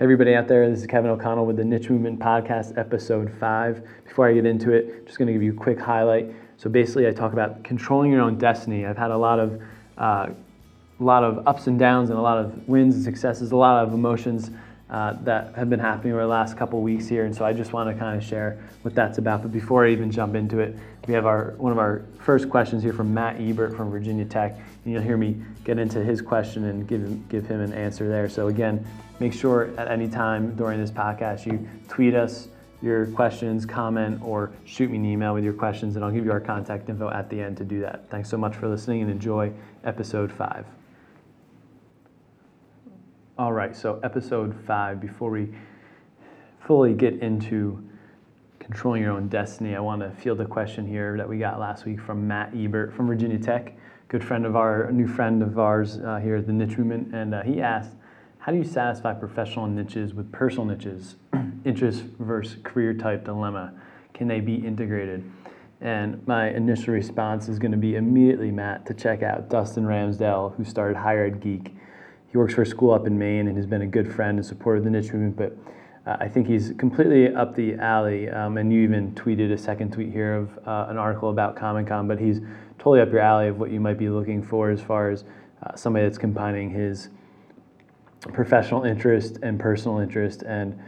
Everybody out there, this is Kevin O'Connell with the Niche Movement Podcast, episode five. Before I get into it, just going to give you a quick highlight. So basically, I talk about controlling your own destiny. I've had a lot of, uh, a lot of ups and downs, and a lot of wins and successes, a lot of emotions uh, that have been happening over the last couple weeks here, and so I just want to kind of share what that's about. But before I even jump into it, we have our one of our first questions here from Matt Ebert from Virginia Tech, and you'll hear me get into his question and give him, give him an answer there. So again, make sure at any time during this podcast you tweet us your questions, comment, or shoot me an email with your questions, and I'll give you our contact info at the end to do that. Thanks so much for listening and enjoy episode five. All right, so episode five, before we fully get into controlling your own destiny, I want to field a question here that we got last week from Matt Ebert from Virginia Tech, good friend of our, new friend of ours uh, here at the Niche Movement, and uh, he asked, how do you satisfy professional niches with personal niches? Interest versus career type dilemma. Can they be integrated? And my initial response is going to be immediately, Matt, to check out Dustin Ramsdell, who started Higher Ed Geek he works for a school up in Maine and has been a good friend and supporter of the niche movement. But uh, I think he's completely up the alley. Um, and you even tweeted a second tweet here of uh, an article about Comic Con, but he's totally up your alley of what you might be looking for as far as uh, somebody that's combining his professional interest and personal interest. And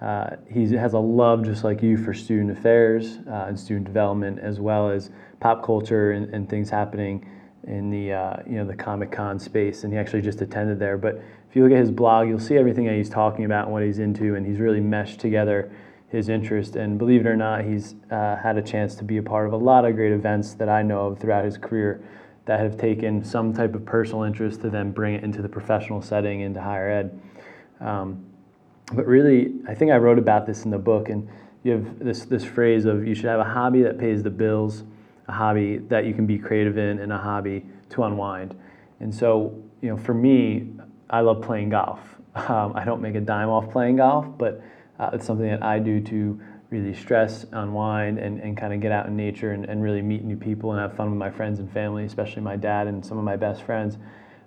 uh, he has a love, just like you, for student affairs uh, and student development, as well as pop culture and, and things happening in the uh, you know the Comic Con space, and he actually just attended there. But if you look at his blog, you'll see everything that he's talking about and what he's into, and he's really meshed together his interest. And believe it or not, he's uh, had a chance to be a part of a lot of great events that I know of throughout his career that have taken some type of personal interest to then bring it into the professional setting into higher ed. Um, but really, I think I wrote about this in the book, and you have this this phrase of you should have a hobby that pays the bills a hobby that you can be creative in, and a hobby to unwind. And so, you know, for me, I love playing golf. Um, I don't make a dime off playing golf, but uh, it's something that I do to really stress, unwind, and, and kind of get out in nature and, and really meet new people and have fun with my friends and family, especially my dad and some of my best friends.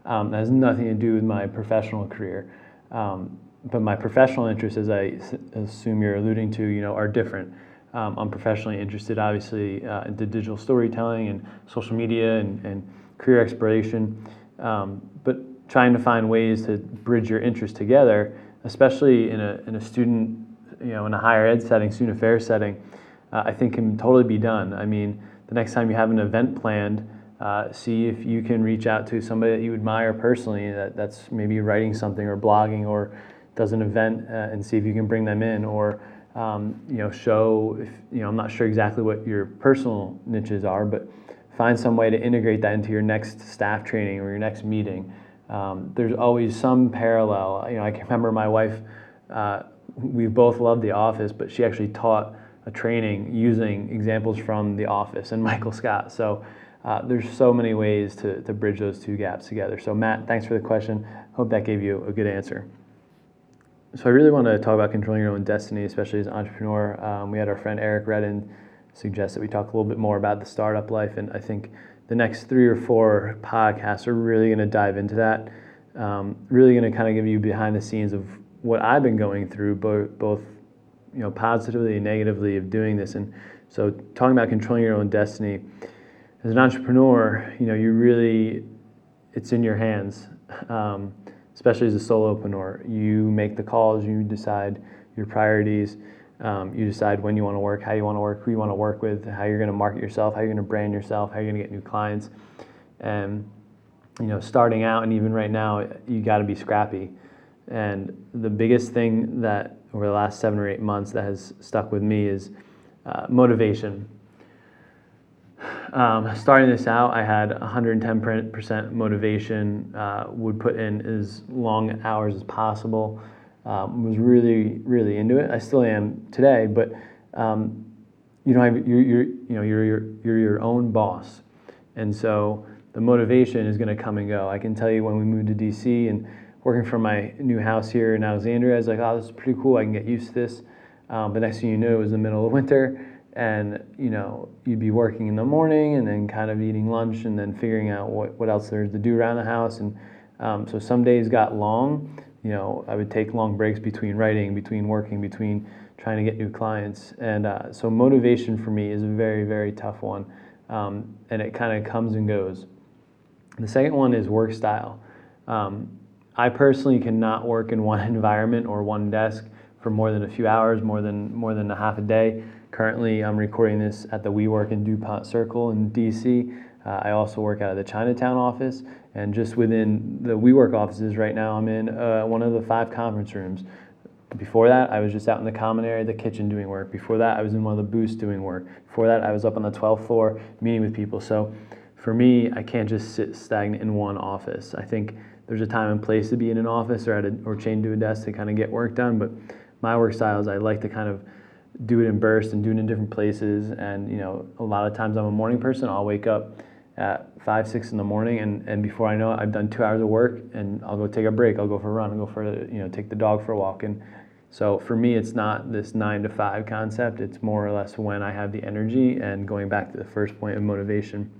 Um, that has nothing to do with my professional career. Um, but my professional interests, as I assume you're alluding to, you know, are different. Um, I'm professionally interested, obviously, uh, into digital storytelling and social media and, and career exploration. Um, but trying to find ways to bridge your interests together, especially in a, in a student, you know, in a higher ed setting, student affairs setting, uh, I think can totally be done. I mean, the next time you have an event planned, uh, see if you can reach out to somebody that you admire personally that, that's maybe writing something or blogging or does an event uh, and see if you can bring them in or um, you know, show, if, you know, I'm not sure exactly what your personal niches are, but find some way to integrate that into your next staff training or your next meeting. Um, there's always some parallel. You know, I can remember my wife, uh, we both loved The Office, but she actually taught a training using examples from The Office and Michael Scott. So uh, there's so many ways to, to bridge those two gaps together. So Matt, thanks for the question. Hope that gave you a good answer so I really want to talk about controlling your own destiny, especially as an entrepreneur. Um, we had our friend Eric Redden suggest that we talk a little bit more about the startup life, and I think the next three or four podcasts are really going to dive into that. Um, really going to kind of give you behind the scenes of what I've been going through, both, both you know positively and negatively of doing this. And so, talking about controlling your own destiny as an entrepreneur, you know, you really it's in your hands. Um, especially as a solopreneur. You make the calls, you decide your priorities, um, you decide when you want to work, how you want to work, who you want to work with, how you're going to market yourself, how you're going to brand yourself, how you're going to get new clients. And you know, starting out and even right now, you got to be scrappy. And the biggest thing that over the last seven or eight months that has stuck with me is uh, motivation. Um, starting this out, I had 110% motivation, uh, would put in as long hours as possible, um, was really, really into it. I still am today, but um, you know, you're, you're, you know, you're, you're, you're your own boss. And so the motivation is going to come and go. I can tell you when we moved to DC and working from my new house here in Alexandria, I was like, oh, this is pretty cool. I can get used to this. Um, but next thing you knew, it was the middle of winter and you know you'd be working in the morning and then kind of eating lunch and then figuring out what, what else there's to do around the house and um, so some days got long you know, I would take long breaks between writing, between working, between trying to get new clients. And uh, so motivation for me is a very, very tough one. Um, and it kind of comes and goes. The second one is work style. Um, I personally cannot work in one environment or one desk for more than a few hours, more than more than a half a day. Currently, I'm recording this at the WeWork in Dupont Circle in DC. Uh, I also work out of the Chinatown office, and just within the WeWork offices right now, I'm in uh, one of the five conference rooms. Before that, I was just out in the common area, the kitchen doing work. Before that, I was in one of the booths doing work. Before that, I was up on the 12th floor meeting with people. So for me, I can't just sit stagnant in one office. I think there's a time and place to be in an office or at a, or chained to a desk to kind of get work done. But my work style is I like to kind of do it in bursts and do it in different places. And you know, a lot of times I'm a morning person. I'll wake up at five, six in the morning, and, and before I know it, I've done two hours of work, and I'll go take a break. I'll go for a run. I'll go for you know take the dog for a walk. And so for me, it's not this nine to five concept. It's more or less when I have the energy. And going back to the first point of motivation.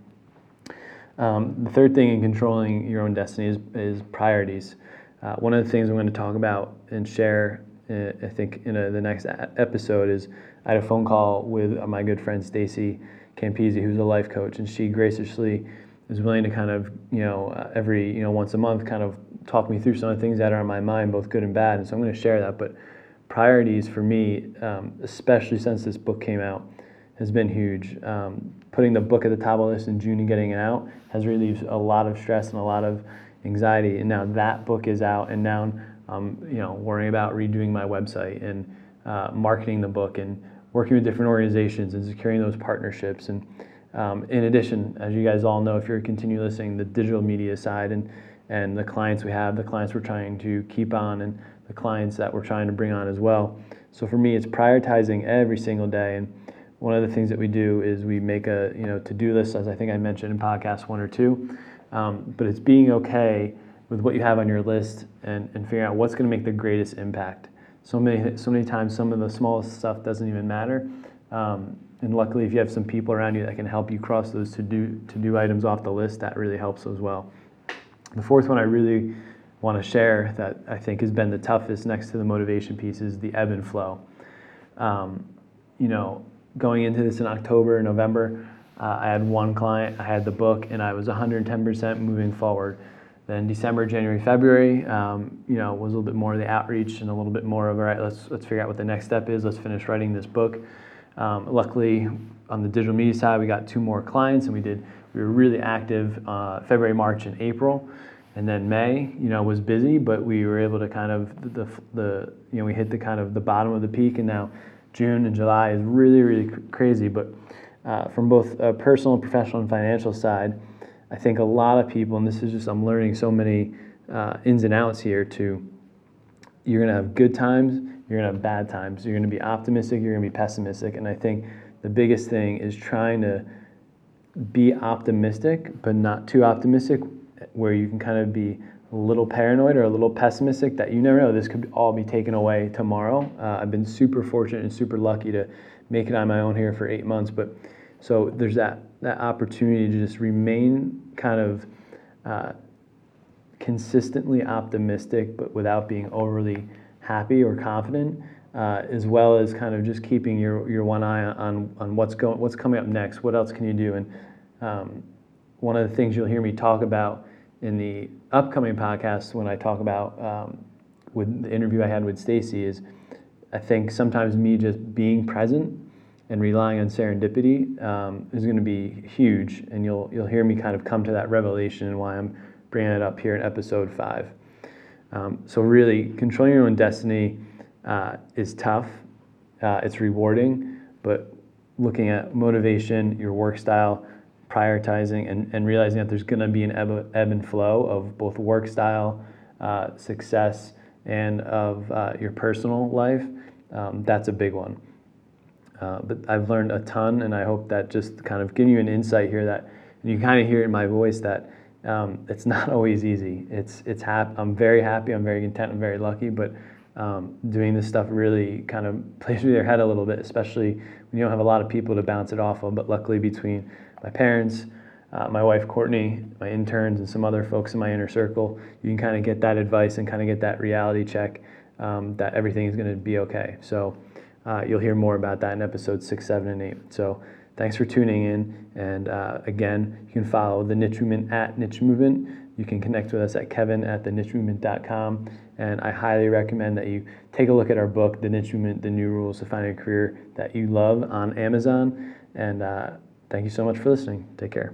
Um, the third thing in controlling your own destiny is, is priorities. Uh, one of the things I'm going to talk about and share, I think, in a, the next episode is I had a phone call with my good friend Stacy Campisi, who's a life coach, and she graciously is willing to kind of, you know, uh, every, you know, once a month kind of talk me through some of the things that are on my mind, both good and bad. And so I'm going to share that. But priorities for me, um, especially since this book came out, has been huge. Um, putting the book at the top of the list in June and getting it out has relieved a lot of stress and a lot of anxiety. And now that book is out, and now I'm you know worrying about redoing my website and uh, marketing the book and working with different organizations and securing those partnerships. And um, in addition, as you guys all know, if you're continue listening, the digital media side and and the clients we have, the clients we're trying to keep on, and the clients that we're trying to bring on as well. So for me, it's prioritizing every single day and one of the things that we do is we make a you know to-do list, as I think I mentioned in podcast one or two. Um, but it's being okay with what you have on your list and, and figuring out what's going to make the greatest impact. So many so many times, some of the smallest stuff doesn't even matter. Um, and luckily, if you have some people around you that can help you cross those to-do to-do items off the list, that really helps as well. The fourth one I really want to share that I think has been the toughest next to the motivation piece is the ebb and flow. Um, you know, going into this in October, and November, uh, I had one client, I had the book, and I was 110% moving forward. Then December, January, February, um, you know, was a little bit more of the outreach and a little bit more of all right, let's let's figure out what the next step is. Let's finish writing this book. Um, luckily, on the digital media side, we got two more clients, and we did. We were really active uh, February, March, and April, and then May, you know, was busy, but we were able to kind of the the you know we hit the kind of the bottom of the peak, and now June and July is really, really crazy. But uh, from both a personal, professional, and financial side, I think a lot of people, and this is just, I'm learning so many uh, ins and outs here too. You're going to have good times, you're going to have bad times. You're going to be optimistic, you're going to be pessimistic. And I think the biggest thing is trying to be optimistic, but not too optimistic, where you can kind of be a little paranoid or a little pessimistic that you never know this could all be taken away tomorrow. Uh, I've been super fortunate and super lucky to make it on my own here for eight months, but so there's that that opportunity to just remain kind of uh, consistently optimistic, but without being overly happy or confident. Uh, as well as kind of just keeping your, your one eye on, on what's going what's coming up next. What else can you do? And um, one of the things you'll hear me talk about in the upcoming podcast when I talk about um, with the interview I had with Stacy is I think sometimes me just being present and relying on serendipity um, is going to be huge, and you'll you'll hear me kind of come to that revelation and why I'm bringing it up here in episode five. Um, so really, controlling your own destiny uh, is tough. Uh, it's rewarding, but looking at motivation, your work style, prioritizing and, and realizing that there's going to be an ebb, ebb and flow of both work style, uh, success, and of uh, your personal life, um, that's a big one. Uh, but I've learned a ton, and I hope that just kind of giving you an insight here that you kind of hear in my voice that um, it's not always easy. It's it's hap- I'm very happy. I'm very content. I'm very lucky. But um, doing this stuff really kind of plays with your head a little bit, especially when you don't have a lot of people to bounce it off of. But luckily, between my parents, uh, my wife Courtney, my interns, and some other folks in my inner circle, you can kind of get that advice and kind of get that reality check um, that everything is going to be okay. So uh, you'll hear more about that in episodes six, seven, and eight. So thanks for tuning in. And uh, again, you can follow the Niche Movement at Niche Movement. You can connect with us at kevin at the thenichemovement.com. And I highly recommend that you take a look at our book, The Niche Movement, The New Rules to Finding a Career That You Love on Amazon. And uh, thank you so much for listening. Take care.